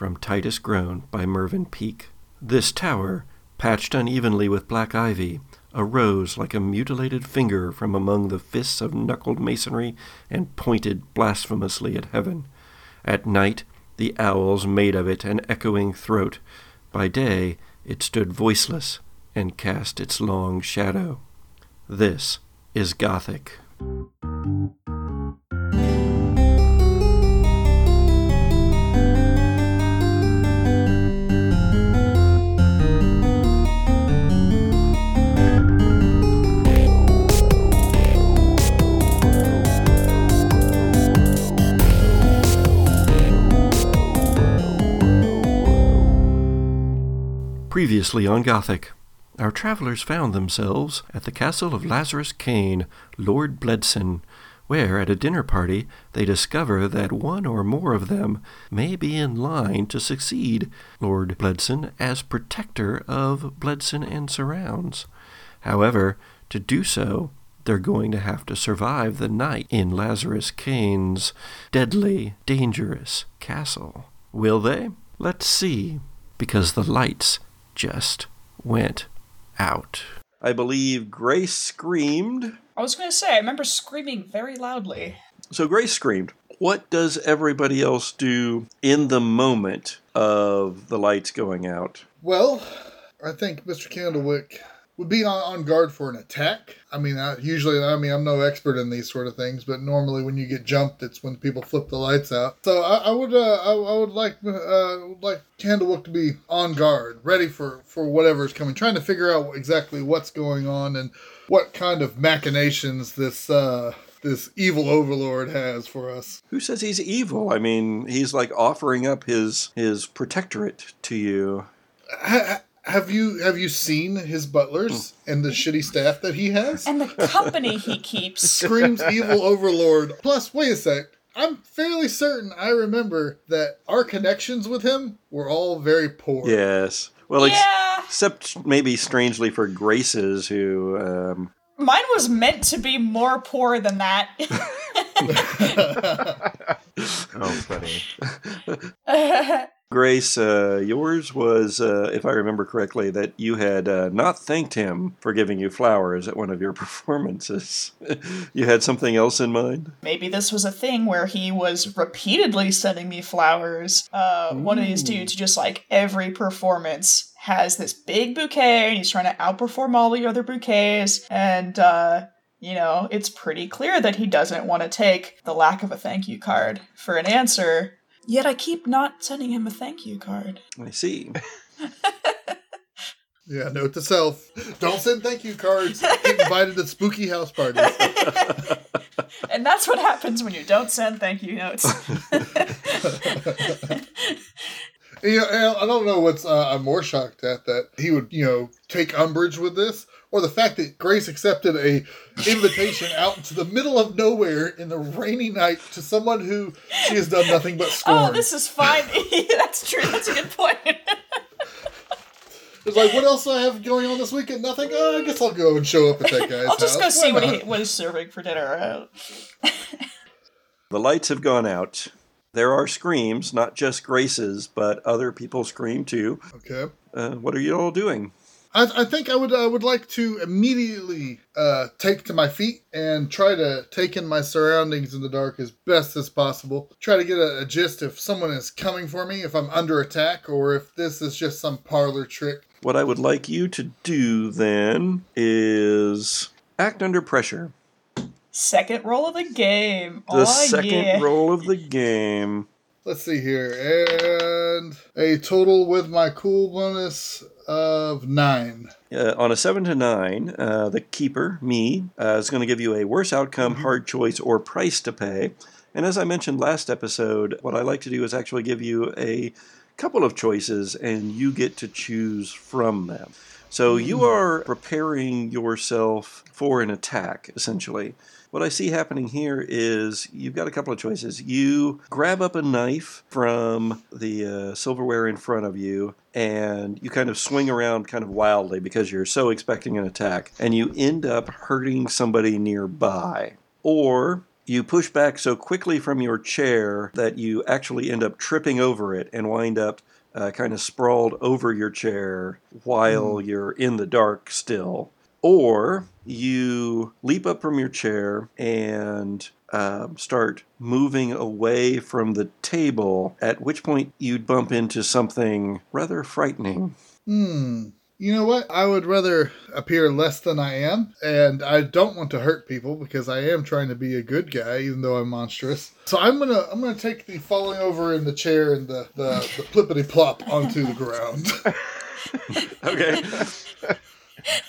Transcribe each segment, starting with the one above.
from Titus Groan by Mervyn Peake. This tower, patched unevenly with black ivy, arose like a mutilated finger from among the fists of knuckled masonry and pointed blasphemously at heaven. At night, the owls made of it an echoing throat. By day, it stood voiceless and cast its long shadow. This is Gothic. Previously on Gothic, our travelers found themselves at the castle of Lazarus Caine, Lord Bledson, where at a dinner party they discover that one or more of them may be in line to succeed Lord Bledson as protector of Bledson and surrounds. However, to do so, they're going to have to survive the night in Lazarus Caine's deadly, dangerous castle. Will they? Let's see, because the lights just went out. I believe Grace screamed. I was going to say, I remember screaming very loudly. So Grace screamed. What does everybody else do in the moment of the lights going out? Well, I think Mr. Candlewick would be on, on guard for an attack. I mean, I, usually, I mean, I'm no expert in these sort of things, but normally when you get jumped, it's when people flip the lights out. So I, I would, uh, I, I, would like, uh, like Candlewick to be on guard, ready for for whatever is coming, trying to figure out exactly what's going on and what kind of machinations this. Uh, this evil overlord has for us. Who says he's evil? I mean, he's like offering up his his protectorate to you. I, have you have you seen his butlers and the shitty staff that he has? And the company he keeps. Screams evil overlord. Plus, wait a sec. I'm fairly certain I remember that our connections with him were all very poor. Yes. Well, Yeah. ex- except maybe strangely for Grace's, who um, Mine was meant to be more poor than that. oh, funny. Grace, uh, yours was, uh, if I remember correctly, that you had uh, not thanked him for giving you flowers at one of your performances. you had something else in mind? Maybe this was a thing where he was repeatedly sending me flowers. Uh, one of these dudes, just like every performance, has this big bouquet and he's trying to outperform all the other bouquets. And, uh, you know, it's pretty clear that he doesn't want to take the lack of a thank you card for an answer. Yet I keep not sending him a thank you card. I see. Yeah, note to self: don't send thank you cards. Get invited to spooky house parties. And that's what happens when you don't send thank you notes. You know, I don't know what's uh, I'm more shocked at that he would you know take umbrage with this, or the fact that Grace accepted a invitation out into the middle of nowhere in the rainy night to someone who she has done nothing but scorn. oh, this is fine. that's true. That's a good point. It's like, what else do I have going on this weekend? Nothing. Oh, I guess I'll go and show up at that guy's I'll just go see what he not? what is serving for dinner. The lights have gone out. There are screams, not just Grace's, but other people scream too. Okay. Uh, what are you all doing? I, I think I would I would like to immediately uh, take to my feet and try to take in my surroundings in the dark as best as possible. Try to get a, a gist if someone is coming for me, if I'm under attack, or if this is just some parlor trick. What I would like you to do then is act under pressure. second roll of the game. The oh, second yeah. roll of the game. Let's see here, and a total with my cool bonus of nine. Uh, on a 7 to 9, uh, the keeper, me, uh, is going to give you a worse outcome, hard choice, or price to pay. And as I mentioned last episode, what I like to do is actually give you a couple of choices and you get to choose from them. So you are preparing yourself for an attack, essentially. What I see happening here is you've got a couple of choices. You grab up a knife from the uh, silverware in front of you and you kind of swing around kind of wildly because you're so expecting an attack, and you end up hurting somebody nearby. Or You push back so quickly from your chair that you actually end up tripping over it and wind up uh, kind of sprawled over your chair while you're in the dark still. Or you leap up from your chair and um, start moving away from the table, at which point you'd bump into something rather frightening. Hmm. You know what? I would rather appear less than I am, and I don't want to hurt people because I am trying to be a good guy, even though I'm monstrous. So I'm gonna I'm gonna take the falling over in the chair and the the, the plippity plop onto the ground. okay.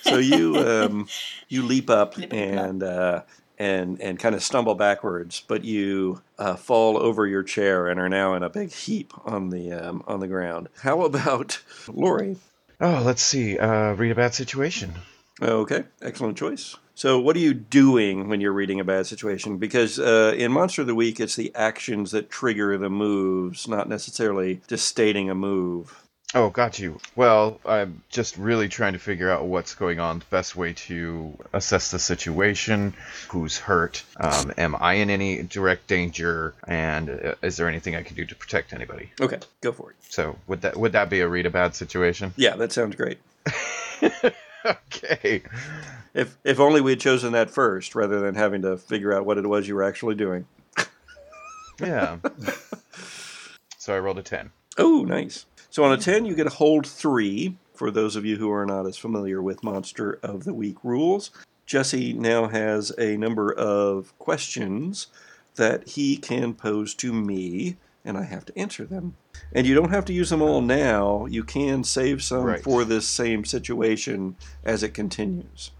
so you um, you leap up and uh, and and kind of stumble backwards, but you uh, fall over your chair and are now in a big heap on the um, on the ground. How about Lori? Oh, let's see. Uh, read a bad situation. Okay, excellent choice. So, what are you doing when you're reading a bad situation? Because uh, in Monster of the Week, it's the actions that trigger the moves, not necessarily just stating a move. Oh, got you. Well, I'm just really trying to figure out what's going on, the best way to assess the situation, who's hurt, um, am I in any direct danger, and uh, is there anything I can do to protect anybody? Okay, go for it. So, would that would that be a read a bad situation? Yeah, that sounds great. okay. If if only we had chosen that first, rather than having to figure out what it was you were actually doing. Yeah. so I rolled a ten. Oh, nice. So on a 10, you get a hold three for those of you who are not as familiar with Monster of the Week rules. Jesse now has a number of questions that he can pose to me, and I have to answer them. And you don't have to use them all now. You can save some Right. for this same situation as it continues.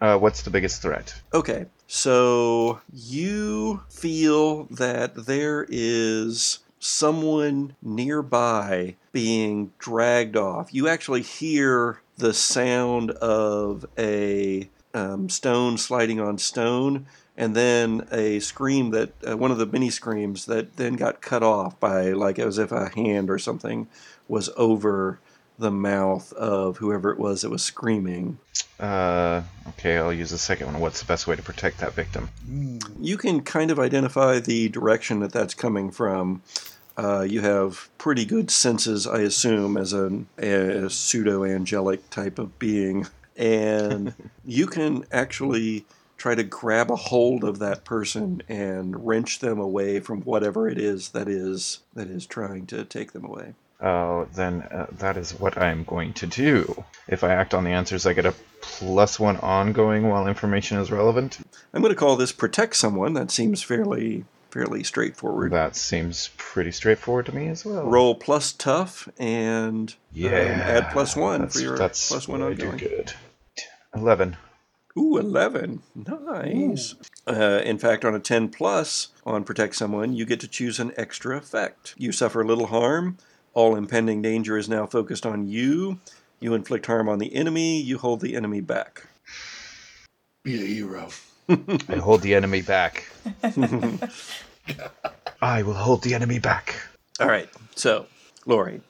Uh, what's the biggest threat? Okay, so you feel that there is someone nearby being dragged off. You actually hear the sound of a um, stone sliding on stone, and then a scream that uh, one of the mini screams that then got cut off by like as if a hand or something was over the mouth of whoever it was that was screaming. Uh, okay, I'll use the second one. What's the best way to protect that victim? you can kind of identify the direction that that's coming from. Uh, you have pretty good senses, I assume, as a, a pseudo angelic type of being. And you can actually try to grab a hold of that person and wrench them away from whatever it is that is that is trying to take them away. Oh, then uh, that is what I'm going to do. If I act on the answers, I get a plus one ongoing while information is relevant. I'm going to call this protect someone. That seems fairly fairly straightforward. That seems pretty straightforward to me as well. Roll plus tough and Yeah. um, add plus one that's, for your that's plus one what I do ongoing. good. Eleven. Ooh, 11. Nice. Uh, in fact, on a 10 plus on Protect Someone, you get to choose an extra effect. You suffer little harm. All impending danger is now focused on you. You inflict harm on the enemy. You hold the enemy back. Be a hero. I hold the enemy back. I will hold the enemy back. All right. So, Lori,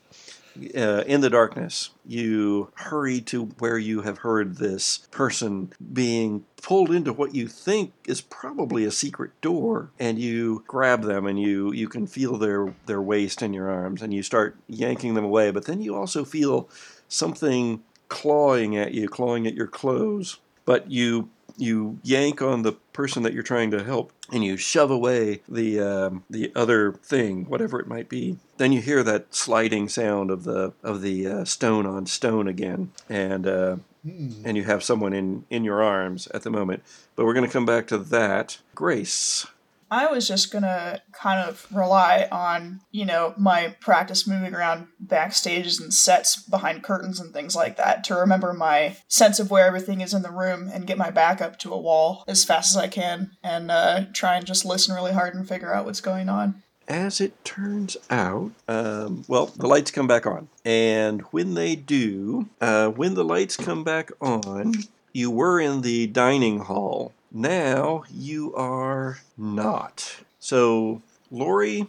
uh, in the darkness, you hurry to where you have heard this person being pulled into what you think is probably a secret door, and you grab them, and you you can feel their their waist in your arms, and you start yanking them away. But then you also feel something clawing at you, clawing at your clothes. But you you yank on the person that you're trying to help and you shove away the um, the other thing whatever it might be then you hear that sliding sound of the of the uh, stone on stone again. And uh, and you have someone in in your arms at the moment. But we're going to come back to that. Grace I was just gonna kind of rely on, you know, my practice moving around backstages and sets behind curtains and things like that to remember my sense of where everything is in the room and get my back up to a wall as fast as I can and uh, try and just listen really hard and figure out what's going on. As it turns out, um, well, the lights come back on. And when they do, uh, when the lights come back on, you were in the dining hall. Now you are not. So, Lori,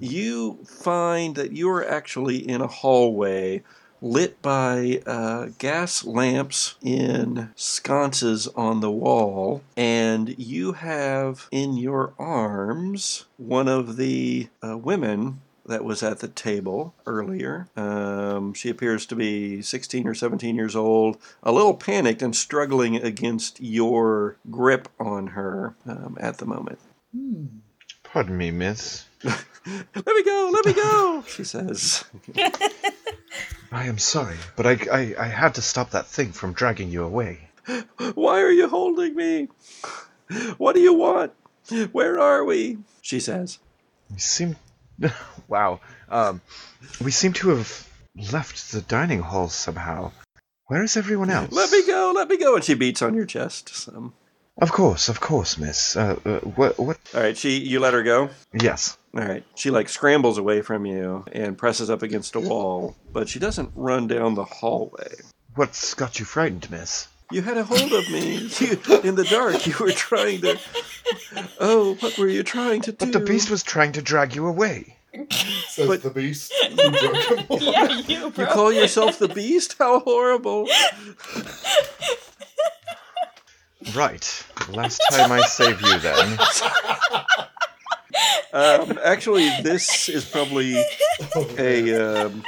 you find that you are actually in a hallway lit by uh, gas lamps in sconces on the wall, and you have in your arms one of the uh, women that was at the table earlier. Um, she appears to be 16 or 17 years old, a little panicked and struggling against your grip on her um, at the moment. Pardon me, miss. Let me go, let me go, she says. I am sorry, but I, I, I had to stop that thing from dragging you away. Why are you holding me? What do you want? Where are we? She says. We seem. wow. Um, we seem to have left the dining hall somehow. Where is everyone else? Let me go, let me go. And she beats on your chest some. Of course, of course, miss. Uh, uh, what? What? All right, she you let her go. Yes. All right. She like scrambles away from you and presses up against a wall, but she doesn't run down the hallway. What's got you frightened, miss? You had a hold of me. You, in the dark, you were trying to. Oh, what were you trying to do? But the beast was trying to drag you away. Says But- the beast. who broke him off. yeah, you, bro. You call yourself the beast? How horrible! Right. Last time I save you, then. Um, actually, this is probably a. Um,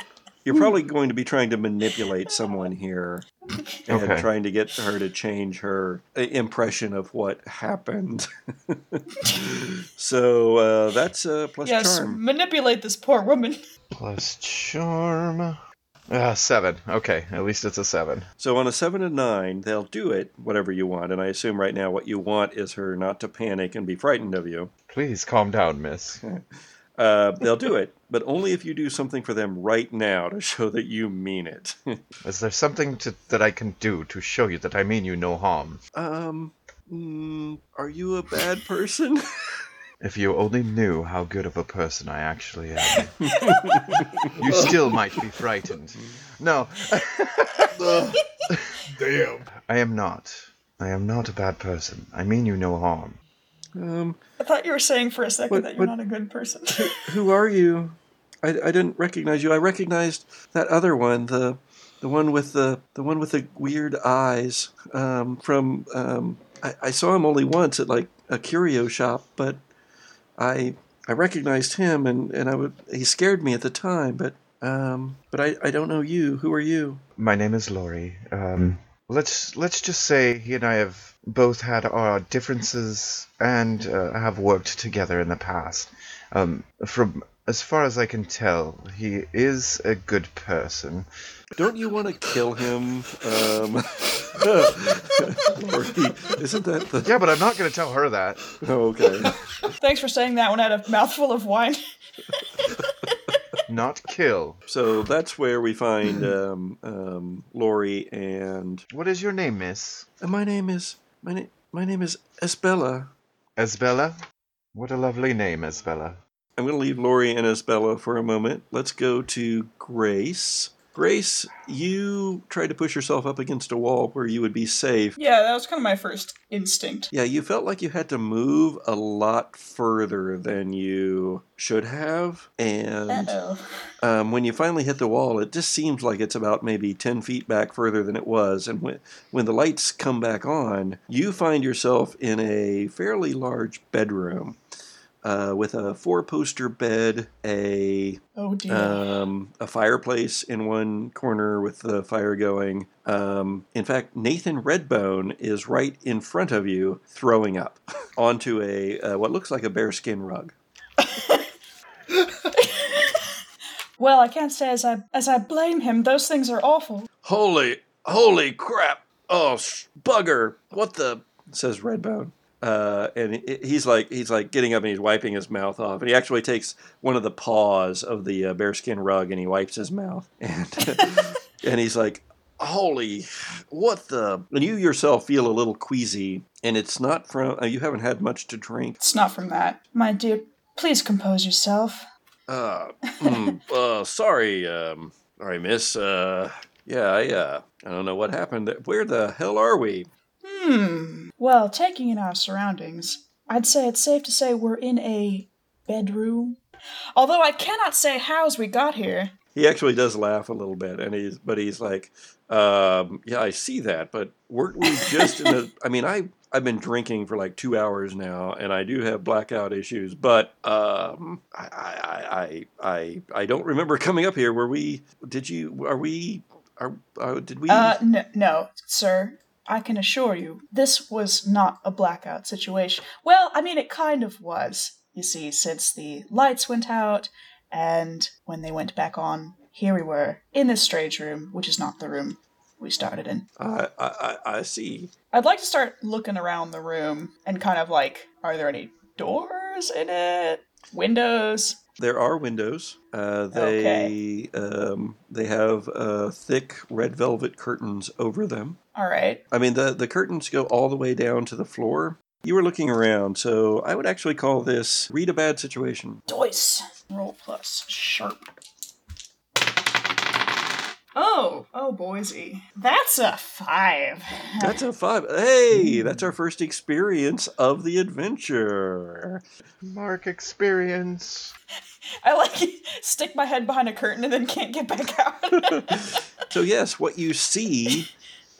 you're probably going to be trying to manipulate someone here and Okay. trying to get her to change her uh, impression of what happened. so uh, that's uh, plus yes, charm. manipulate this poor woman. Plus charm. Ah, seven. Okay, at least it's a seven. So on a seven and nine, they'll do it, whatever you want. And I assume right now what you want is her not to panic and be frightened of you. Please calm down, miss. Uh, they'll do it, but only if you do something for them right now to show that you mean it. Is there something to, that I can do to show you that I mean you no harm? um, mm, are you a bad person? If you only knew how good of a person I actually am, you still might be frightened. No, Ugh. Damn. I am not. I am not a bad person. I mean you no harm. Um, I thought you were saying for a second What- that you're what- not a good person. who are you? I, I didn't recognize you. I recognized that other one, the the one with the the one with the weird eyes. Um, from um, I, I saw him only once at like a curio shop, but I I recognized him, and and I would he scared me at the time, but um, but I I don't know you. Who are you? My name is Lori. Um, let's let's just say he and I have both had our differences and uh, have worked together in the past. Um, from as far as I can tell, he is a good person. Don't you want to kill him? Um, Lori, isn't that the? Yeah, but I'm not going to tell her that. Oh, okay. Thanks for saying that one out of mouthful of wine. Not kill. So that's where we find um, um, Lori and What is your name, Miss? and my name is my name my name is Esbella. Esbella? What a lovely name, Esbella. I'm going to leave Lori and Esbella for a moment. Let's go to Grace. Grace, you tried to push yourself up against a wall where you would be safe. Yeah, that was kind of my first instinct. Yeah, you felt like you had to move a lot further than you should have. And um, when you finally hit the wall, it just seems like it's about maybe 10 feet back further than it was. And when, when the lights come back on, you find yourself in a fairly large bedroom uh, with a four poster bed, a Oh dear. um, a fireplace in one corner with the fire going. Um, in fact, Nathan Redbone is right in front of you, throwing up onto a uh, what looks like a bearskin rug. well, I can't say as I as I blame him. Those things are awful. Holy, holy crap! Oh, sh- bugger! What the? Says Redbone. Uh, and he- he's like he's like getting up and he's wiping his mouth off, and he actually takes one of the paws of the uh, bearskin rug and he wipes his mouth, and and he's like, "Holy, what the?" And you yourself feel a little queasy, and it's not from uh, you haven't had much to drink. It's not from that. My dear, please compose yourself. Uh, mm, uh sorry, um, sorry, miss. Uh, yeah, I uh, I don't know what happened. Where the hell are we? Hmm. Well, taking in our surroundings, I'd say it's safe to say we're in a bedroom. Although I cannot say how's we got here. he actually does laugh a little bit, and he's but he's like, um, "Yeah, I see that, but weren't we just in a? I mean, I I've been drinking for like two hours now, and I do have blackout issues, but um, I, I I I I don't remember coming up here. Were we? Did you? Are we? Are uh, did we? Uh, no, no, sir. I can assure you, this was not a blackout situation. Well, I mean, it kind of was. You see, since the lights went out, and when they went back on, here we were in this strange room, which is not the room we started in. I, I I I see. I'd like to start looking around the room and kind of like, are there any doors in it? Windows? There are windows. Uh, they um, they have uh, thick red velvet curtains over them. All right. I mean, the, the curtains go all the way down to the floor. You were looking around, so I would actually call this read a bad situation. Dice. Roll plus sharp. Oh, oh, Boise. That's a five. That's a five. Hey, that's our first experience of the adventure. Mark experience. I like stick my head behind a curtain and then can't get back out. So, yes, what you see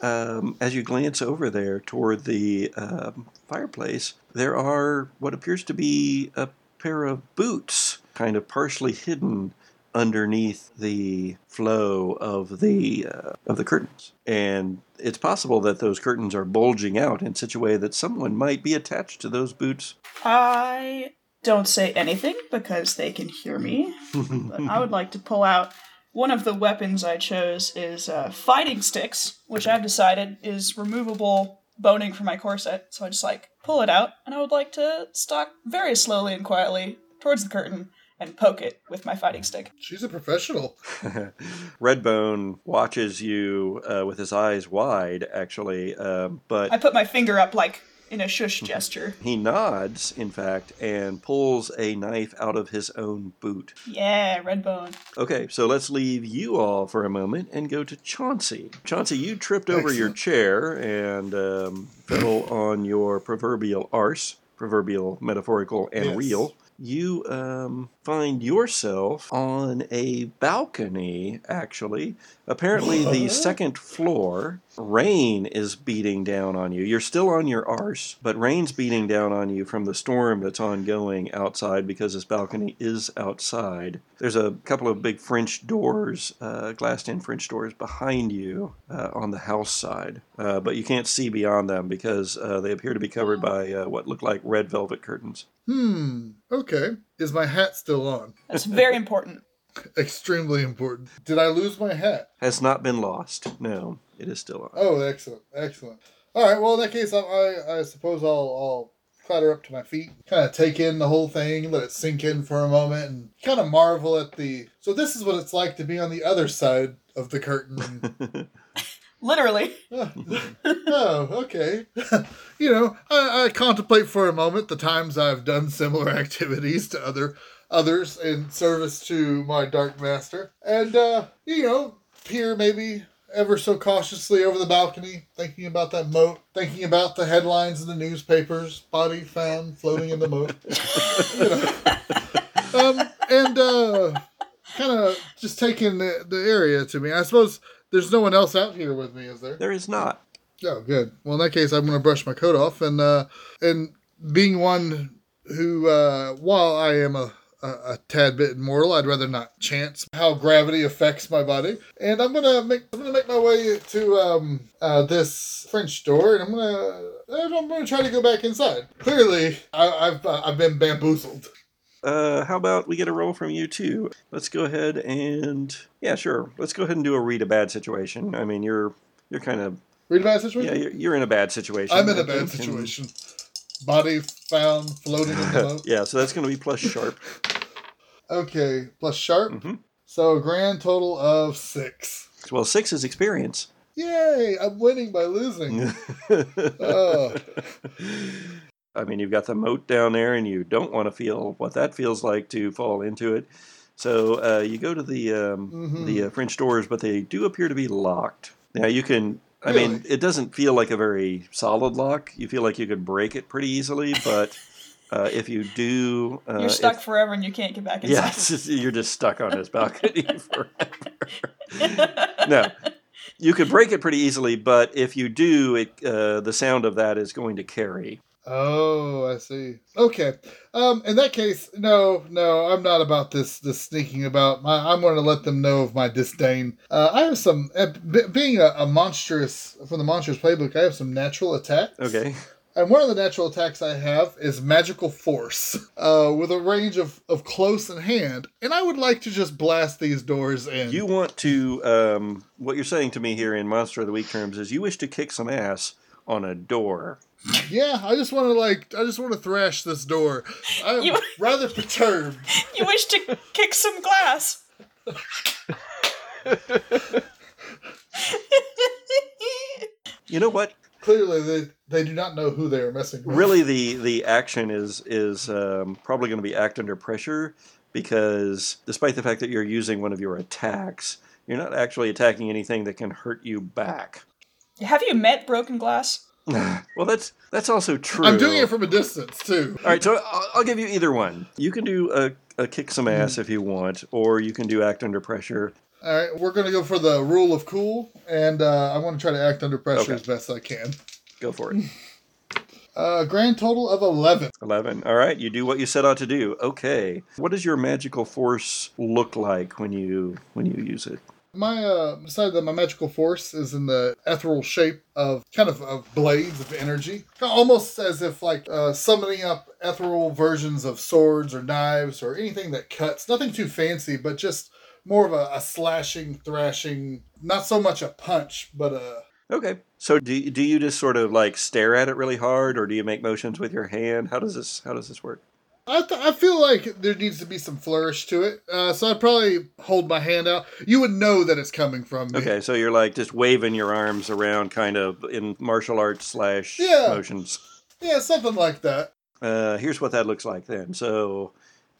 um, as you glance over there toward the um, fireplace, there are what appears to be a pair of boots, kind of partially hidden underneath the flow of the uh, of the curtains, and it's possible that those curtains are bulging out in such a way that someone might be attached to those boots. I don't say anything because they can hear me. But I would like to pull out one of the weapons I chose is uh, fighting sticks, which I've decided is removable boning from my corset. So I just like pull it out, and I would like to stalk very slowly and quietly towards the curtain and poke it with my fighting stick. She's a professional. Redbone watches you uh, with his eyes wide, actually, um, but I put my finger up like in a shush gesture. he nods, in fact, and pulls a knife out of his own boot. Yeah, Redbone. Okay, so let's leave you all for a moment and go to Chauncey. Chauncey, you tripped over your chair and um, fell on your proverbial arse, proverbial, metaphorical, and Yes. real. You um, find yourself on a balcony, actually. Apparently, the second floor. Rain is beating down on you. You're still on your arse, but rain's beating down on you from the storm that's ongoing outside because this balcony is outside. There's a couple of big French doors, uh, glassed in French doors behind you uh, on the house side, uh, but you can't see beyond them because uh, they appear to be covered by uh, what look like red velvet curtains. Hmm. Okay. Is my hat still on? That's very important. Extremely important. Did I lose my hat? Has not been lost. No, it is still on. Oh, excellent, excellent. All right. Well, in that case, I, I, I suppose I'll, I'll clatter up to my feet, kind of take in the whole thing, let it sink in for a moment, and kind of marvel at the. So this is what it's like to be on the other side of the curtain. Literally. oh, okay. you know, I, I contemplate for a moment the times I've done similar activities to other others in service to my dark master, and uh, you know, peer maybe ever so cautiously over the balcony, thinking about that moat, thinking about the headlines in the newspapers: "Body found floating in the moat." you know, um, and uh, kind of just taking the, the area to me. I suppose there's no one else out here with me, is there? There is not. Oh, good. Well, in that case, I'm going to brush my coat off, and uh, and being one who, uh, while I am a, a, a tad bit immortal, I'd rather not chance how gravity affects my body, and I'm gonna make I'm gonna make my way to um, uh, this French door, and I'm gonna I'm gonna try to go back inside. Clearly, I, I've uh, I've been bamboozled. Uh, how about we get a roll from you too? Let's go ahead and yeah, sure. Let's go ahead and do a read a bad situation. I mean, you're you're kind of Read a bad situation. yeah, you're, you're in a bad situation. I'm in a bad think, and- situation. Body found floating in the boat. yeah, so that's going to be plus sharp. Okay, plus sharp. Mhm. So a grand total of six. Well, six is experience. Yay! I'm winning by losing. oh, I mean, you've got the moat down there, and you don't want to feel what that feels like to fall into it. So uh, you go to the um, Mhm. the uh, French doors, but they do appear to be locked. Now you can. I mean, it doesn't feel like a very solid lock. You feel like you could break it pretty easily, but Uh, if you do, uh, You're stuck if- forever and you can't get back inside. Yes, you're just stuck on this balcony forever. no, you could break it pretty easily, but if you do, it uh, the sound of that is going to carry. Oh, I see. Okay. Um, in that case, no, no, I'm not about this this sneaking about. My, I'm going to let them know of my disdain. Uh, I have some, uh, b- being a, a monstrous from the monstrous playbook. I have some natural attacks. Okay. And one of the natural attacks I have is magical force, uh, with a range of, of close and hand. And I would like to just blast these doors in. You want to, um, what you're saying to me here in Monster of the Week terms is you wish to kick some ass on a door. Yeah, I just want to like, I just want to thrash this door. I'm You- rather perturbed. you wish to kick some glass. You know what? Clearly, they they do not know who they are messing with. Really, the the action is is um, probably going to be act under pressure because despite the fact that you're using one of your attacks, you're not actually attacking anything that can hurt you back. Have you met broken glass? well, that's that's also true. I'm doing it from a distance too. All right, so I'll, I'll give you either one. You can do a, a kick some ass if you want, or you can do act under pressure. All right, we're gonna go for the rule of cool, and uh, I want to try to act under pressure Okay. as best I can. Go for it. Uh, grand total of eleven. Eleven. All right, you do what you set out to do. Okay. What does your magical force look like when you when you use it? My uh, decided that my magical force is in the ethereal shape of kind of, of blades of energy, almost as if like uh, summoning up ethereal versions of swords or knives or anything that cuts. Nothing too fancy, but just more of a, a slashing, thrashing. Not so much a punch, but a Okay. So do do you just sort of like stare at it really hard, or do you make motions with your hand? How does this How does this work? I, th- I feel like there needs to be some flourish to it. Uh, so I'd probably hold my hand out. You would know that it's coming from me. Okay, so you're like just waving your arms around, kind of in martial arts slash Yeah. motions. Yeah, something like that. Uh, here's what that looks like then. So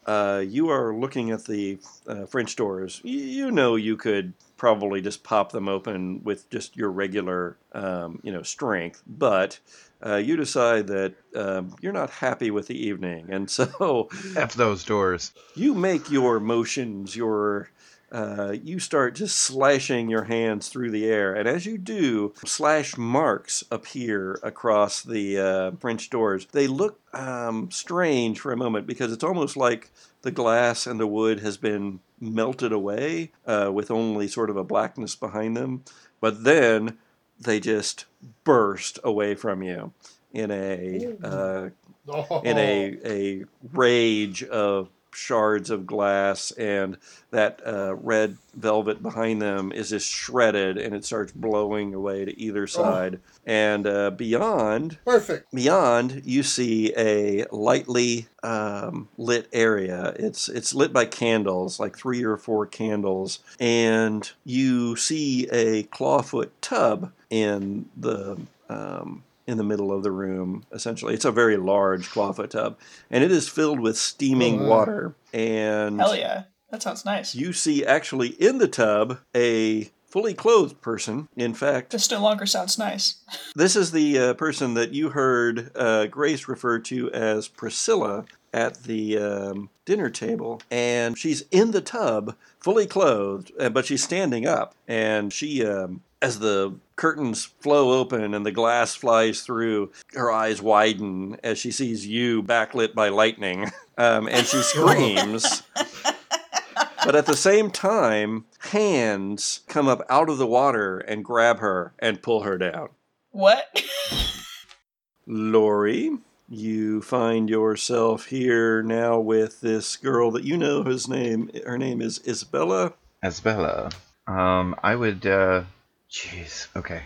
uh, you are looking at the uh, French doors. Y- you know you could probably just pop them open with just your regular, um, you know, strength, but uh, you decide that um, you're not happy with the evening, and so F those doors. you make your motions, your uh, you start just slashing your hands through the air, and as you do, slash marks appear across the uh, French doors. They look um, strange for a moment because it's almost like the glass and the wood has been melted away uh, with only sort of a blackness behind them. But then they just burst away from you in a uh, in a, a rage of shards of glass, and that uh, red velvet behind them is just shredded, and it starts blowing away to either side. And uh, beyond, Perfect. beyond, you see a lightly um, lit area. It's it's lit by candles, like three or four candles, and you see a clawfoot tub in the um, in the middle of the room. Essentially, it's a very large clawfoot tub, and it is filled with steaming Oh, water. And Hell yeah. That sounds nice. you see actually in the tub a fully clothed person. In fact, This no longer sounds nice. this is the uh, person that you heard uh, Grace refer to as Priscilla at the um, dinner table, and she's in the tub, fully clothed, uh, but she's standing up, and she, um, as the curtains flow open and the glass flies through, her eyes widen as she sees you backlit by lightning, um, and she screams. But at the same time, hands come up out of the water and grab her and pull her down. What? Lori, you find yourself here now with this girl that you know whose name her name is Isabella. Isabella. Um, I would, uh, jeez, okay.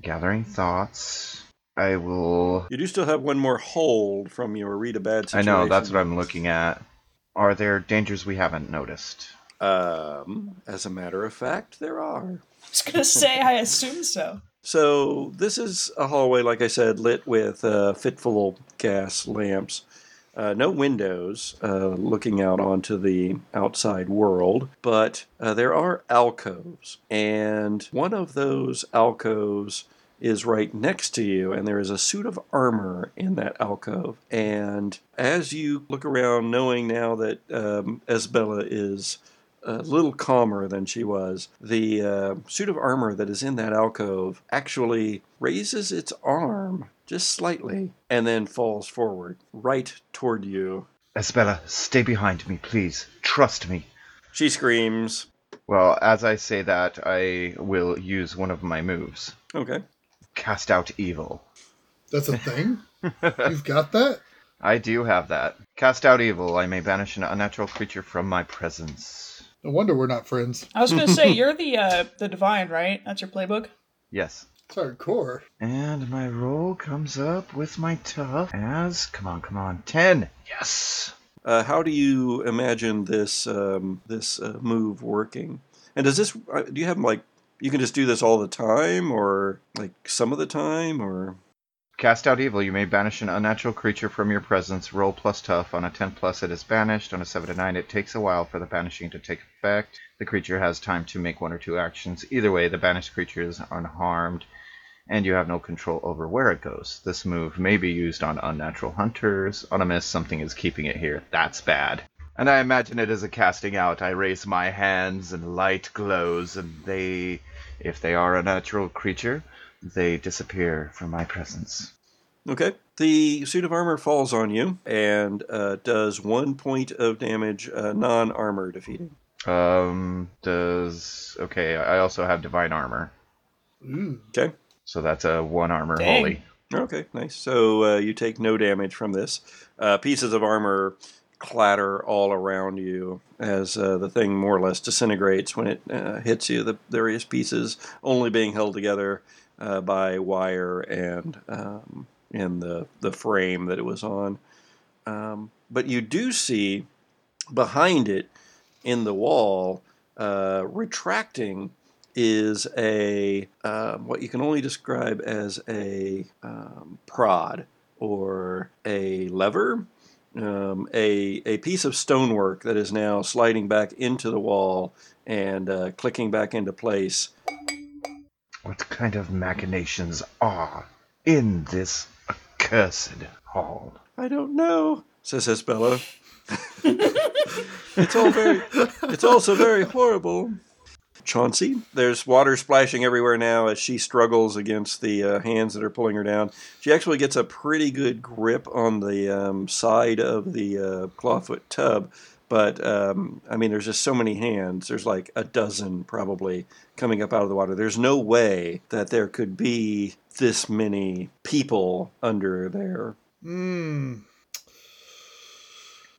Gathering thoughts. I will. You do still have one more hold from your read a bad situation. I know, that's what I'm looking at. Are there dangers we haven't noticed? Um, as a matter of fact, there are. I was gonna say I assume so. So this is a hallway, like I said, lit with uh, fitful gas lamps. Uh, no windows uh, looking out onto the outside world, but uh, there are alcoves, and one of those alcoves is right next to you, and there is a suit of armor in that alcove. And as you look around, knowing now that um, Esbella is a little calmer than she was, the uh, suit of armor that is in that alcove actually raises its arm just slightly and then falls forward right toward you. Esbella, stay behind me, please. Trust me. She screams. Well, as I say that, I will use one of my moves. Okay. Cast out evil. That's a thing? You've got that? I do have that. Cast out evil. I may banish an unnatural creature from my presence. No wonder we're not friends. I was gonna say you're the uh the divine, right? That's your playbook. Yes. It's hardcore. And my roll comes up with my tough as come on, come on, ten. Yes. Uh, how do you imagine this um, this uh, move working? And does this uh, do you have like you can just do this all the time, or like some of the time, or Cast out evil. You may banish an unnatural creature from your presence. Roll plus tough. On a 10 plus, it is banished. On a 7 to 9, it takes a while for the banishing to take effect. The creature has time to make one or two actions. Either way, the banished creature is unharmed, and you have no control over where it goes. This move may be used on unnatural hunters. On a miss, something is keeping it here. That's bad. And I imagine it as a casting out. I raise my hands, and light glows, and they, if they are a natural creature, they disappear from my presence. okay? The suit of armor falls on you and uh, does one point of damage, uh, non-armor defeating. Um, does okay? I also have divine armor, Ooh. Okay. So that's a one armor Dang. holy. Okay, nice. So uh, you take no damage from this. Uh, pieces of armor clatter all around you as uh, the thing more or less disintegrates when it uh, hits you. The various pieces only being held together uh, by wire and um, in the the frame that it was on. Um, but you do see behind it in the wall, uh, retracting, is a uh, what you can only describe as a um, prod or a lever, um, a a piece of stonework that is now sliding back into the wall and uh, clicking back into place. What kind of machinations are in this accursed hall? I don't know, says Isabella. it's all very, it's also very horrible. Chauncey, there's water splashing everywhere now as she struggles against the uh, hands that are pulling her down. She actually gets a pretty good grip on the um, side of the uh, clawfoot tub, but um, I mean, there's just so many hands. There's like a dozen probably coming up out of the water. There's no way that there could be this many people under there. Hmm.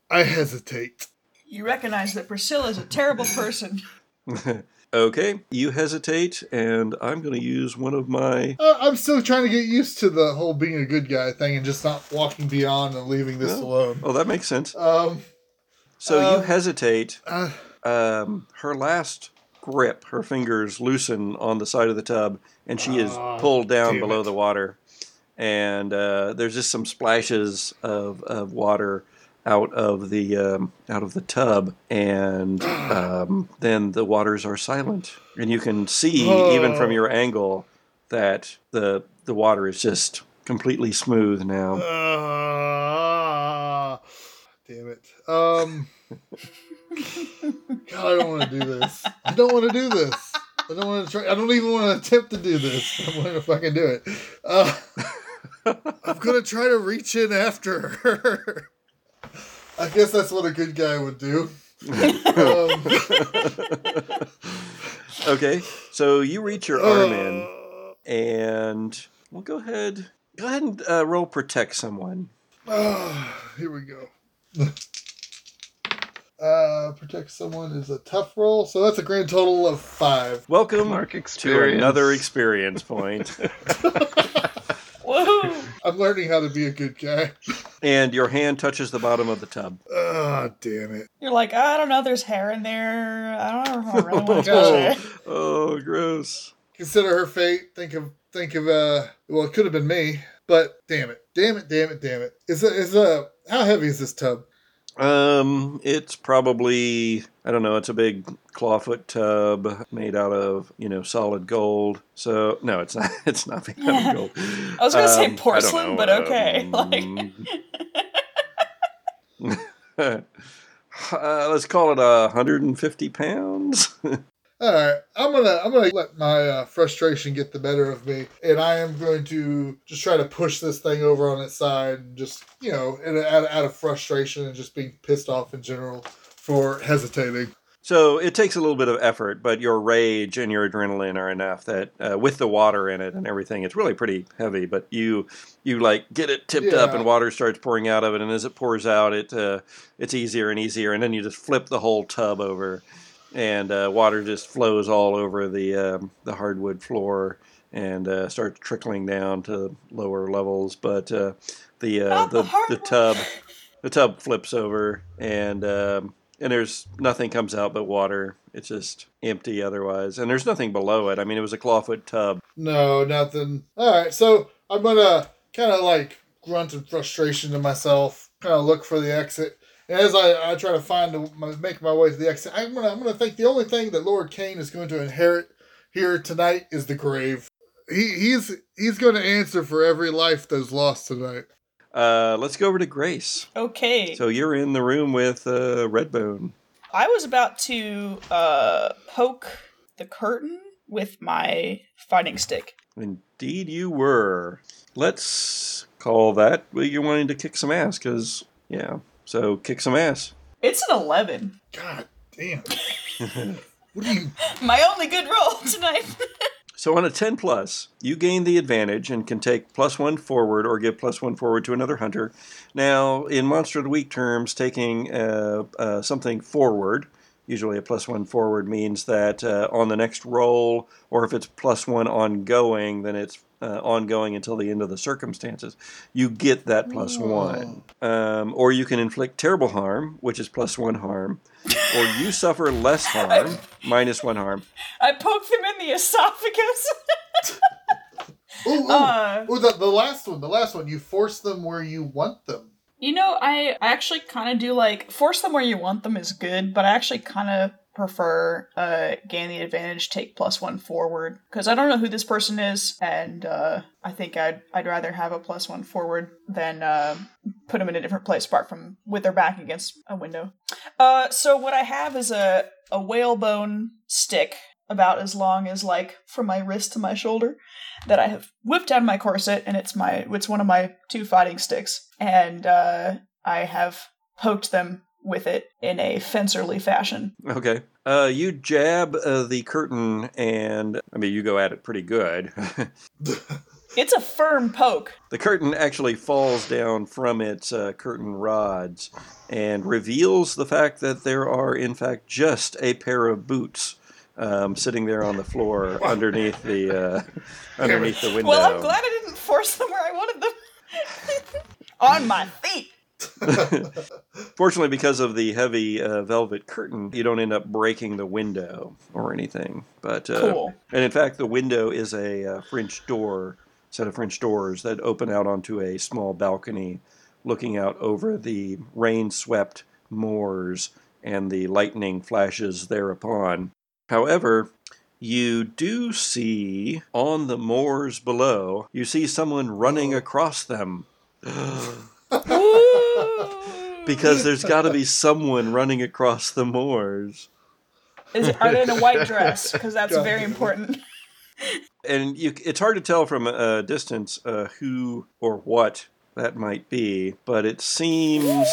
I hesitate. You recognize that Priscilla is a terrible person. Okay, you hesitate, and I'm going to use one of my. Uh, I'm still trying to get used to the whole being a good guy thing and just not walking beyond and leaving this No. alone. Oh, that makes sense. Um, So you Um, hesitate. uh, Um, her last grip, her fingers loosen on the side of the tub, and she is Ah, pulled down below it. the water. And uh, there's just some splashes of, of water out of the um, out of the tub, and um, then the waters are silent, and you can see even from Oh. your angle that the the water is just completely smooth now. uh, damn it. Um, God, I don't want to do this. I don't want to do this. I don't want to try. I don't even want to attempt to do this. I'm going to fucking do it. Uh, I'm going to try to reach in after her. I guess that's what a good guy would do. Um, Okay, so you reach your arm in. uh, and we'll go ahead go ahead and uh, roll protect someone Ah, here we go. Uh, protect someone is a tough roll, so that's a grand total of five. welcome Mark to another experience point Woohoo! I'm learning how to be a good guy. and your hand touches the bottom of the tub Ah, damn it. You're like, I don't know, there's hair in there. I don't know, I really want to Oh. touch it. oh gross Consider her fate. Think of think of uh. Well, it could have been me, but damn it, damn it, damn it, damn it. Is a is a how heavy is this tub? Um, it's probably I don't know. It's a big clawfoot tub made out of you know solid gold. So no, it's not. It's not made out of gold. I was gonna say Um, don't porcelain, know, but okay. um, uh, let's call it a hundred and fifty pounds. All right, I'm gonna I'm gonna let my uh, frustration get the better of me, and I am going to just try to push this thing over on its side, and just you know, out, of, out of frustration and just being pissed off in general for hesitating. So it takes a little bit of effort, but your rage and your adrenaline are enough that uh, with the water in it and everything, it's really pretty heavy. But you you like get it tipped up, and water starts pouring out of it, and as it pours out, it uh, it's easier and easier, and then you just flip the whole tub over, and uh, water just flows all over the um, the hardwood floor and uh, starts trickling down to lower levels. But uh, the uh, the the the tub the tub flips over and um, and there's nothing comes out but water. It's just empty otherwise, and there's nothing below it. I mean, it was a clawfoot tub. No, nothing. All right, so I'm gonna kind of like grunt in frustration to myself, kind of look for the exit. And as I, I try to find the, my, make my way to the exit, I'm gonna I'm gonna think the only thing that Lord Caine is going to inherit here tonight is the grave. He he's he's going to answer for every life that's lost tonight. Uh, let's go over to Grace. Okay. So you're in the room with uh, Redbone. I was about to uh, poke the curtain with my fighting stick. Indeed, you were. Let's call that. Well, you're wanting to kick some ass, because yeah. So kick some ass. It's an 11. God damn. what do you? My only good roll tonight. So on a 10 plus, you gain the advantage and can take plus one forward or give plus one forward to another hunter. Now, in Monster of the Week terms, taking uh, uh, something forward, usually a plus one forward, means that uh, on the next roll, or if it's plus one ongoing, then it's uh, ongoing until the end of the circumstances. You get that plus one. Um, or you can inflict terrible harm, which is plus one harm. or you suffer less harm, minus one harm. I poked him in the esophagus. Oh, oh, uh, oh the, the last one, the last one. You force them where you want them. you know, I I actually kind of do like force them where you want them is good, but I actually kind of prefer uh gain the advantage, take plus one forward because I don't know who this person is, and uh I think I'd I'd rather have a plus one forward than uh put them in a different place apart from with their back against a window. Uh, so what I have is a a whalebone stick about as long as like from my wrist to my shoulder that I have whipped out of my corset, and it's my it's one of my two fighting sticks, and uh, I have poked them with it in a fencerly fashion. Okay. Uh, you jab uh, the curtain, and I mean, you go at it pretty good. It's a firm poke. the curtain actually falls down from its uh, curtain rods and reveals the fact that there are, in fact, just a pair of boots um, sitting there on the floor underneath the uh, underneath the window. Well, I'm glad I didn't force them where I wanted them. On my feet. Fortunately, because of the heavy uh, velvet curtain, you don't end up breaking the window or anything. But uh, Cool. and in fact, the window is a uh, French door, set of French doors that open out onto a small balcony, looking out over the rain-swept moors and the lightning flashes thereupon. However, you do see on the moors below, you see someone running across them. Ooh. Because there's got to be someone running across the moors. Is it, are they in a white dress? Because that's God. very important. And you, it's hard to tell from a distance uh, who or what that might be, but it seems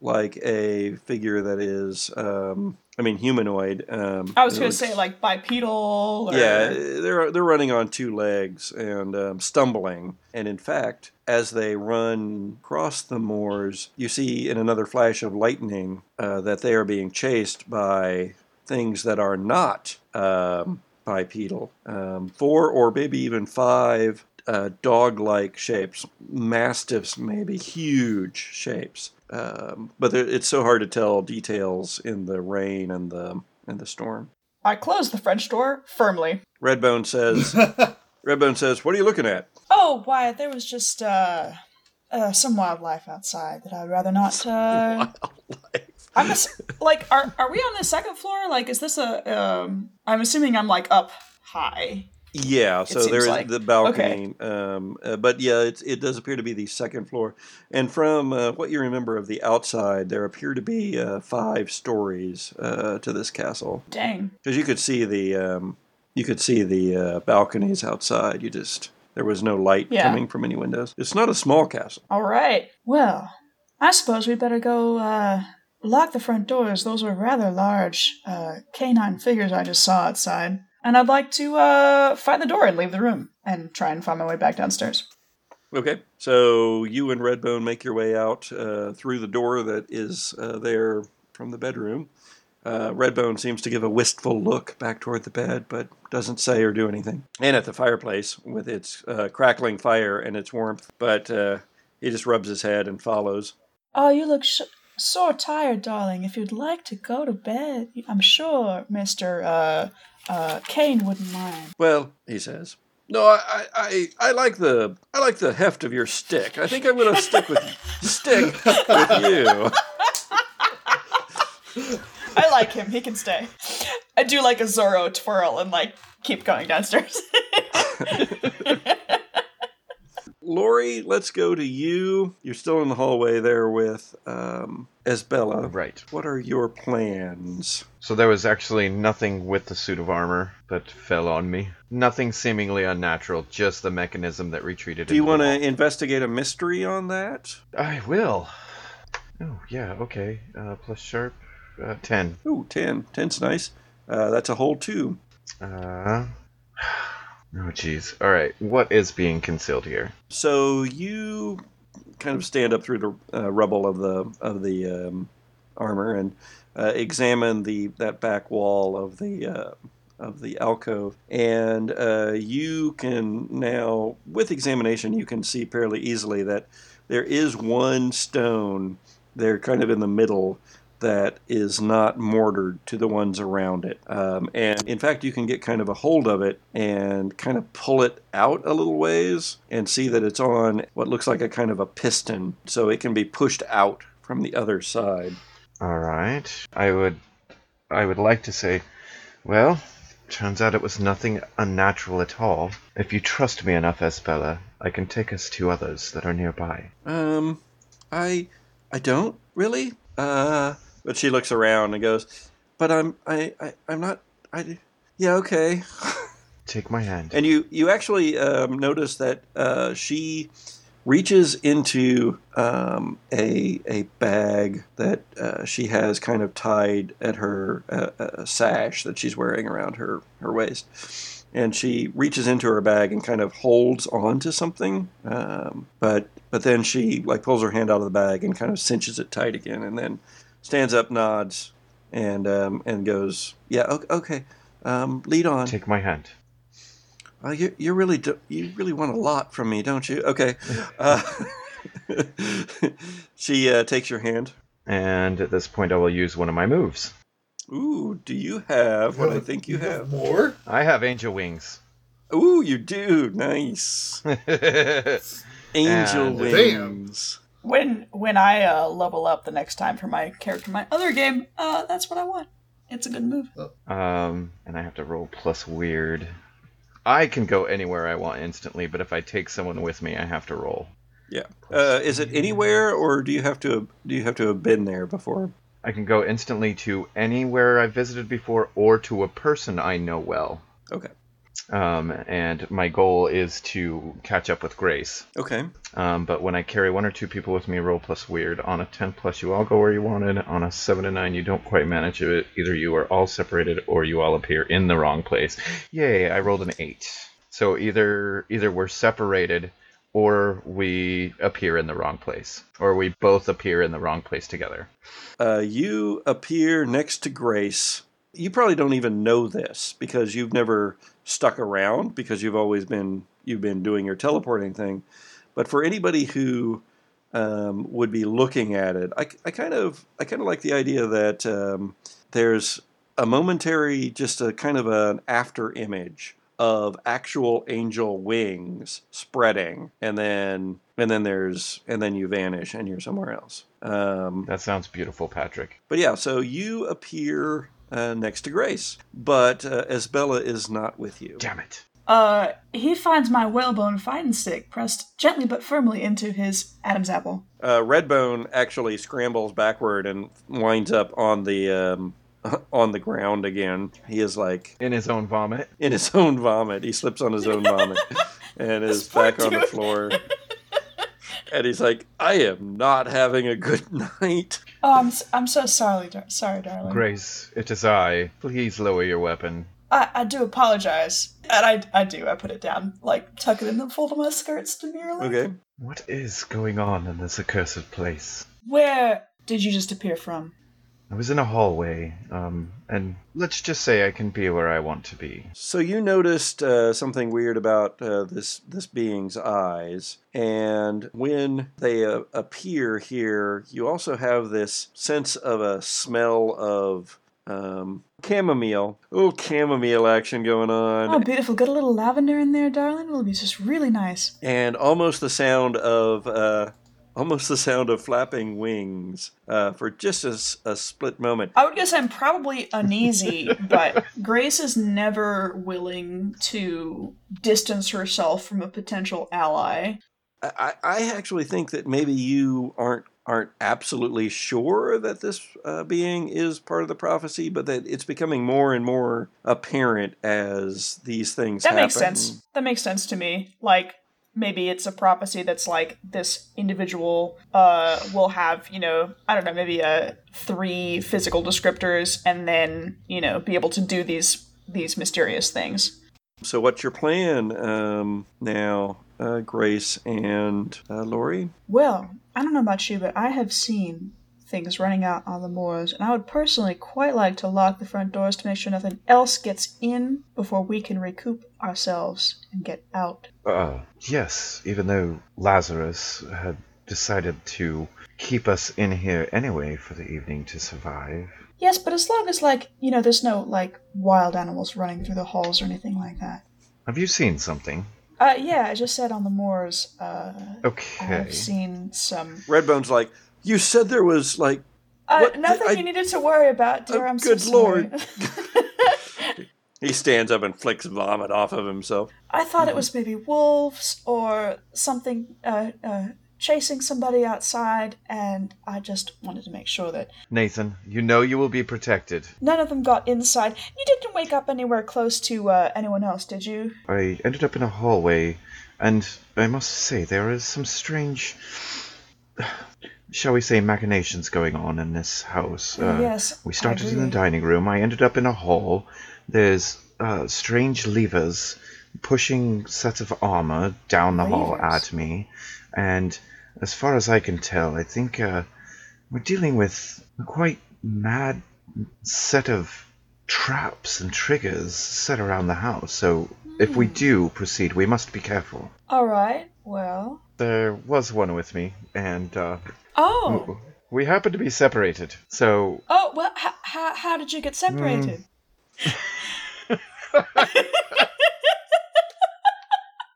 like a figure that is, um, I mean, humanoid. Um, I was going to say like bipedal. Or... Yeah, they're they're running on two legs and um, stumbling. And in fact, as they run across the moors, you see in another flash of lightning uh, that they are being chased by things that are not um, bipedal. Um, four or maybe even five uh, dog-like shapes, mastiffs, maybe huge shapes. Um, but it's so hard to tell details in the rain and the and the storm. I closed the French door firmly. Redbone says, Redbone says, "What are you looking at?" Oh, why? There was just uh, uh, some wildlife outside that I'd rather not. Uh, Wildlife. I'm ass- like, are are we on the second floor? Like, is this a? Um, I'm assuming I'm like up high. Yeah, so there is like. the balcony, um, uh, but yeah, it, it does appear to be the second floor. And from uh, what you remember of the outside, there appear to be uh, five stories uh, to this castle Dang. because you could see the um, you could see the uh, balconies outside. You just there was no light Yeah. coming from any windows. It's not a small castle. All right. Well, I suppose we better go uh, lock the front doors. Those were rather large uh, canine figures I just saw outside. And I'd like to uh, find the door and leave the room and try and find my way back downstairs. Okay, so you and Redbone make your way out uh, through the door that is uh, there from the bedroom. Uh, Redbone seems to give a wistful look back toward the bed, but doesn't say or do anything. And at the fireplace with its uh, crackling fire and its warmth, but uh, he just rubs his head and follows. Oh, you look sh- so tired, darling. If you'd like to go to bed, I'm sure Mr. Uh, Caine wouldn't mind. Well, he says, "No, I, I, I, I like the I like the heft of your stick. I think I'm going to stick with stick with you." I like him. He can stay. I do like a Zorro twirl and like keep going downstairs. Lori, let's go to you. You're still in the hallway there with um, Esbella. Right. What are your plans? So there was actually nothing with the suit of armor that fell on me. Nothing seemingly unnatural, just the mechanism that retreated. Do you want to investigate a mystery on that? I will. Oh yeah, okay. Uh, plus sharp, uh, ten. Ooh, 10. 10's nice. Uh, that's a whole two. Uh. Oh jeez. All right. What is being concealed here? So you kind of stand up through the uh, rubble of the of the um, armor and uh, examine the that back wall of the uh, of the alcove, and uh, you can now, with examination, you can see fairly easily that there is one stone there, kind of in the middle. That is not mortared to the ones around it. Um, and in fact, you can get kind of a hold of it and kind of pull it out a little ways and see that it's on what looks like a kind of a piston. So it can be pushed out from the other side. All right. I would. I would like to say, well, turns out it was nothing unnatural at all. If you trust me enough, Esbella, I can take us to others that are nearby. Um, I, I don't really. Uh, but she looks around and goes, "But I'm, I, I I'm not. I, yeah, okay." Take my hand. And you you actually um, notice that uh, she reaches into um, a a bag that uh, she has kind of tied at her uh, a sash that she's wearing around her her waist. And she reaches into her bag and kind of holds on to something, um, but but then she like pulls her hand out of the bag and kind of cinches it tight again, and then stands up, nods, and um, and goes, "Yeah, okay, um, lead on." Take my hand. Uh, you you really do, you really want a lot from me, don't you? Okay. Uh, she uh, takes your hand. And at this point, I will use one of my moves. Ooh, do you have what I think you have? more. I have angel wings. Ooh, you do. Nice. Angel And- wings. When when I uh, level up the next time for my character, in my other game, uh, that's what I want. It's a good move. um, and I have to roll plus weird. I can go anywhere I want instantly, but if I take someone with me, I have to roll. Yeah. Uh, is it anywhere, or do you have to do you have to have been there before? I can go instantly to anywhere I've visited before or to a person I know well. Okay. Um, and my goal is to catch up with Grace. Okay. Um, but when I carry one or two people with me, roll plus weird. On a 10 plus, you all go where you wanted. On a 7 to 9, you don't quite manage it. Either you are all separated or you all appear in the wrong place. Yay, I rolled an 8. So either either we're separated or we appear in the wrong place. Or we both appear in the wrong place together. Uh, you appear next to Grace. You probably don't even know this because you've never stuck around because you've always been you've been doing your teleporting thing. But for anybody who um, would be looking at it, I, I kind of I kind of like the idea that um, there's a momentary, just a kind of an after image of actual angel wings spreading, and then and then there's and then you vanish and you're somewhere else. Um, That sounds beautiful, Patrick. but yeah, so you appear uh, next to Grace, but uh, Esbella is not with you. Damn it. Uh, he finds my whalebone fighting stick pressed gently but firmly into his Adam's apple. Uh, Redbone actually scrambles backward and winds up on the um, on the ground again. He is like In his own vomit. in his own vomit. He slips on his own vomit and is This poor back on the floor. And he's like, "I am not having a good night." Oh, I'm, s- I'm so sorry, dar- sorry, darling. Grace, it is I. Please lower your weapon. I, I do apologize. And I, I do. I put it down, like, tuck it in the fold of my skirts demurely. Okay. What is going on in this accursed place? Where did you just appear from? I was in a hallway, um, and let's just say I can be where I want to be. So you noticed uh, something weird about uh, this this being's eyes, and when they uh, appear here, you also have this sense of a smell of um, chamomile. Oh, chamomile action going on. Oh, beautiful. Got a little lavender in there, darling. It'll be just really nice. and almost the sound of uh, almost the sound of flapping wings uh, for just a split moment. I would guess I'm probably uneasy, but Grace is never willing to distance herself from a potential ally. I, I I actually think that maybe you aren't aren't absolutely sure that this uh, being is part of the prophecy, but that it's becoming more and more apparent as these things That happen. makes sense. That makes sense to me. Like maybe it's a prophecy that's like this individual uh will have, you know, I don't know, maybe uh three physical descriptors and then, you know, be able to do these these mysterious things. So, what's your plan um, now, uh, Grace and uh, Lori? Well, I don't know about you, but I have seen things running out on the moors, and I would personally quite like to lock the front doors to make sure nothing else gets in before we can recoup ourselves and get out. Uh, yes, even though Lazarus had decided to keep us in here anyway for the evening to survive. Yes, but as long as, like, you know, there's no, like, wild animals running through the halls or anything like that. Have you seen something? Uh, yeah, I just said on the moors, uh, Okay. I've seen some. Redbone's like, You said there was like Uh, What- nothing I- you needed to worry about, dear. Oh, I'm sorry. good so lord. He stands up and flicks vomit off of himself. I thought it was maybe wolves or something uh, uh, chasing somebody outside, and I just wanted to make sure that Nathan, you know you will be protected. none of them got inside. You didn't wake up anywhere close to uh, anyone else, did you? I ended up in a hallway, and I must say there is some strange, shall we say, machinations going on in this house. Uh, Yes, We started in the dining room. I ended up in a hall. There's uh, strange levers pushing sets of armor down the hall at me, and as far as I can tell, I think uh, we're dealing with a quite mad set of traps and triggers set around the house. So if we do proceed, we must be careful. All right. Well. There was one with me, and uh, Oh. we happened to be separated. So Oh. Well. H- h- how did you get separated?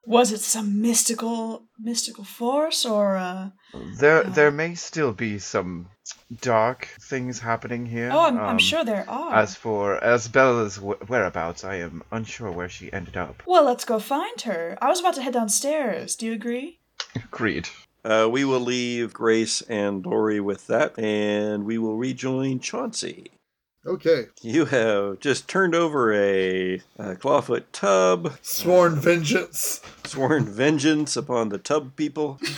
Was it some mystical mystical force or uh There, there may still be some dark things happening here. Oh, I'm, I'm Um, sure there are. As for Asbella's wh- whereabouts, I am unsure where she ended up. Well, let's go find her. I was about to head downstairs. Do you agree? Agreed. Uh, we will leave Grace and Lori with that, and we will rejoin Chauncey. Okay. You have just turned over a, a clawfoot tub, Sworn vengeance. sworn vengeance upon the tub people,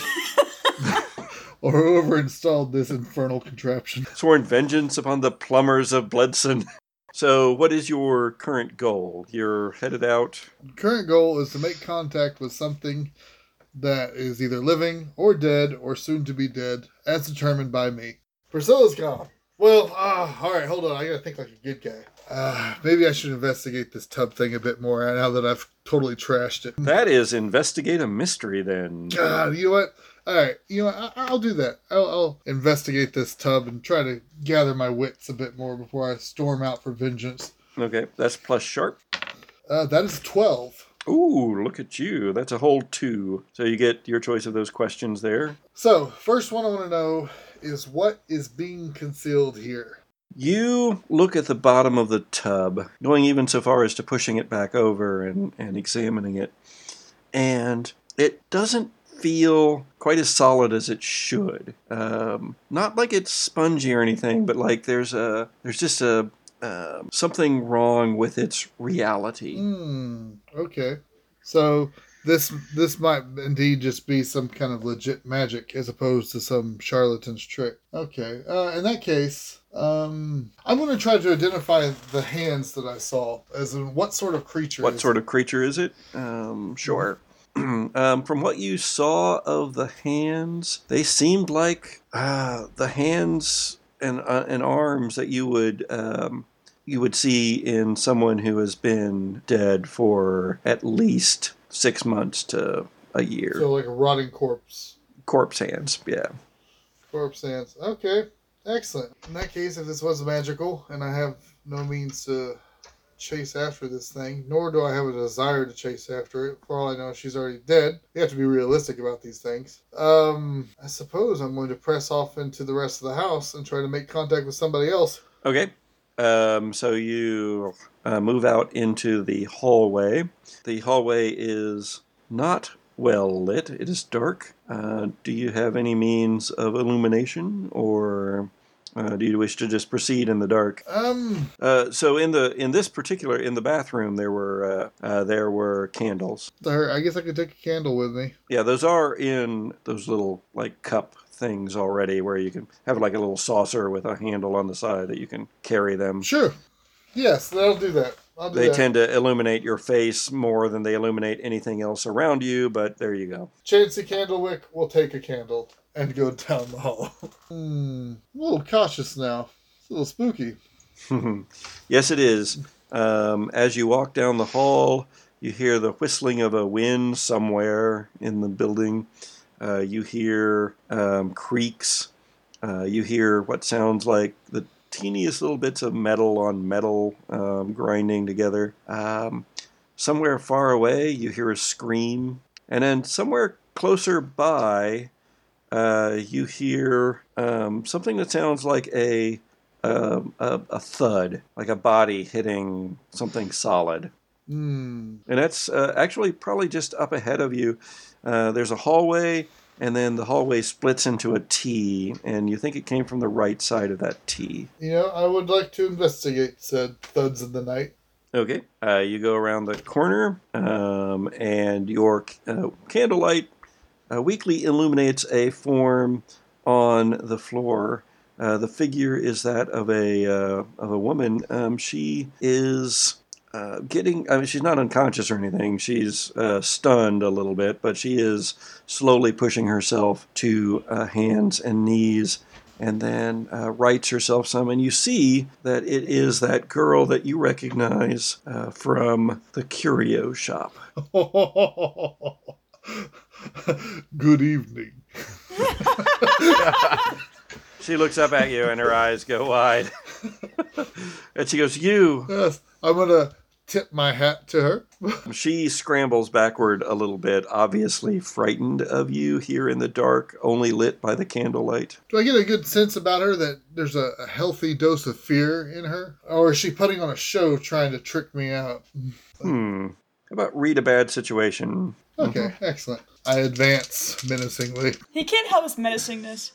Or whoever installed this infernal contraption. sworn vengeance upon the plumbers of Bledson. So, what is your current goal? You're headed out. Current goal is to make contact with something that is either living or dead or soon to be dead, as determined by me. Priscilla's gone. Well, ah, all right, hold on. I gotta think like a good guy. Uh, maybe I should investigate this tub thing a bit more now that I've totally trashed it. That is investigate a mystery, then. God, you know what? All right, you know what? I- I'll do that. I'll, I'll investigate this tub and try to gather my wits a bit more before I storm out for vengeance. Okay, that's plus sharp. Uh, that is 12. Ooh, look at you. That's a whole two. So you get your choice of those questions there. So, first one I want to know is what is being concealed here? You look at the bottom of the tub, going even so far as to pushing it back over and, and examining it. And it doesn't feel quite as solid as it should. Um, not like it's spongy or anything, but like there's a there's just a um, something wrong with its reality. Hmm. Okay. So this this might indeed just be some kind of legit magic as opposed to some charlatan's trick. Okay. Uh, in that case, um, I'm going to try to identify the hands that I saw. As in, what sort of creature? What sort of creature is it? Um, sure. um, from what you saw of the hands, they seemed like uh, the hands and uh, and arms that you would um, you would see in someone who has been dead for at least six months to a year. So like a rotting corpse. Corpse hands, yeah. Corpse hands. Okay. Excellent. In that case, if this was magical and I have no means to chase after this thing, nor do I have a desire to chase after it, for all I know, she's already dead. You have to be realistic about these things. Um, I suppose I'm going to press off into the rest of the house and try to make contact with somebody else. Okay. Um, so you uh, move out into the hallway. The hallway is not well lit, it is dark. Uh, do you have any means of illumination, or uh, do you wish to just proceed in the dark? Um, Uh, so in the in this particular in the bathroom there were uh, uh, there were candles. there, I guess I could take a candle with me. Yeah, those are in those little like cup things already, where you can have like a little saucer with a handle on the side that you can carry them. Sure. Yes, that'll do that. I'll do They that. tend to illuminate your face more than they illuminate anything else around you, but there you go. Chauncey Candlewick will take a candle and go down the hall. Hmm. A little cautious now. It's a little spooky. yes, it is. Um, as you walk down the hall, you hear the whistling of a wind somewhere in the building. Uh, you hear um, creaks. Uh, you hear what sounds like the teeniest little bits of metal on metal um, grinding together. Um, somewhere far away, you hear a scream. And then somewhere closer by, uh, you hear um, something that sounds like a um, a, a thud, like a body hitting something solid. Hmm. And that's uh, actually probably just up ahead of you. Uh, there's a hallway, and then the hallway splits into a T, and you think it came from the right side of that T. You know, I would like to investigate said thuds in the night. Okay. Uh, you go around the corner, um, and your uh, candlelight uh, weakly illuminates a form on the floor. Uh, the figure is that of a uh, of a woman. Um, she is uh, getting. I mean, she's not unconscious or anything. She's uh, stunned a little bit, but she is slowly pushing herself to uh, hands and knees and then uh, writes herself some. And you see that it is that girl that you recognize uh, from the curio shop. Good evening. She looks up at you and her eyes go wide. and she goes, You. Yes, I'm gonna tip my hat to her. She scrambles backward a little bit, obviously frightened of you here in the dark, only lit by the candlelight. Do I get a good sense about her that there's a, a healthy dose of fear in her, or is she putting on a show trying to trick me out? Hmm. How about read a bad situation? Okay, excellent. I advance menacingly. He can't help his menacingness.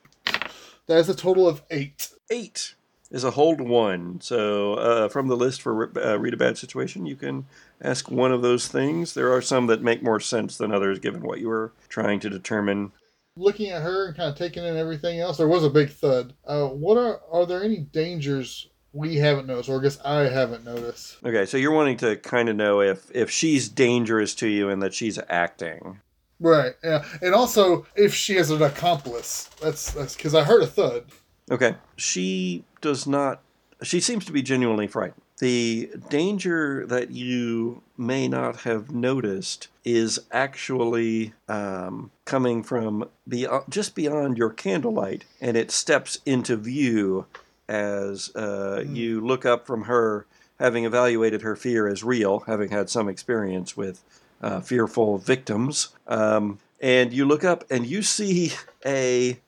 That is a total of eight. Eight is a hold one. So uh, from the list for uh, read a bad situation, you can ask one of those things. There are some that make more sense than others given what you were trying to determine. Looking at her and kind of taking in everything else, there was a big thud. Uh, what are are there any dangers we haven't noticed, or I guess I haven't noticed? Okay, so you're wanting to kind of know if if she's dangerous to you and that she's acting. Right. Yeah, and also if she has an accomplice. That's that's because I heard a thud. Okay. She does not. She seems to be genuinely frightened. The danger that you may not have noticed is actually um, coming from be- just beyond your candlelight, and it steps into view as uh, you look up from her having evaluated her fear as real, having had some experience with uh, fearful victims. Um, and you look up and you see a,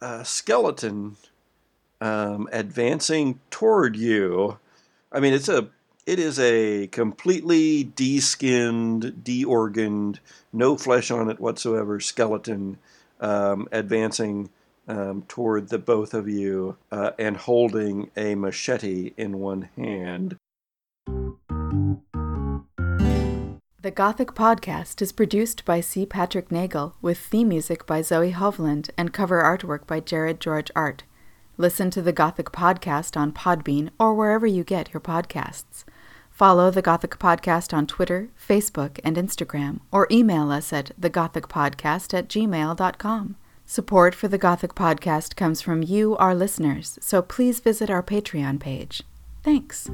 a skeleton um, advancing toward you. I mean, it's a it is a completely de-skinned, de-organed, no flesh on it whatsoever skeleton um, advancing um, toward the both of you uh, and holding a machete in one hand. The Gothic Podcast is produced by C. Patrick Neagle with theme music by Zoe Hovland and cover artwork by Jared George Art. Listen to the Gothic Podcast on Podbean or wherever you get your podcasts. Follow the Gothic Podcast on Twitter, Facebook, and Instagram, or email us at thegothicpodcast at gmail.com. Support for the Gothic Podcast comes from you, our listeners, so please visit our Patreon page. Thanks.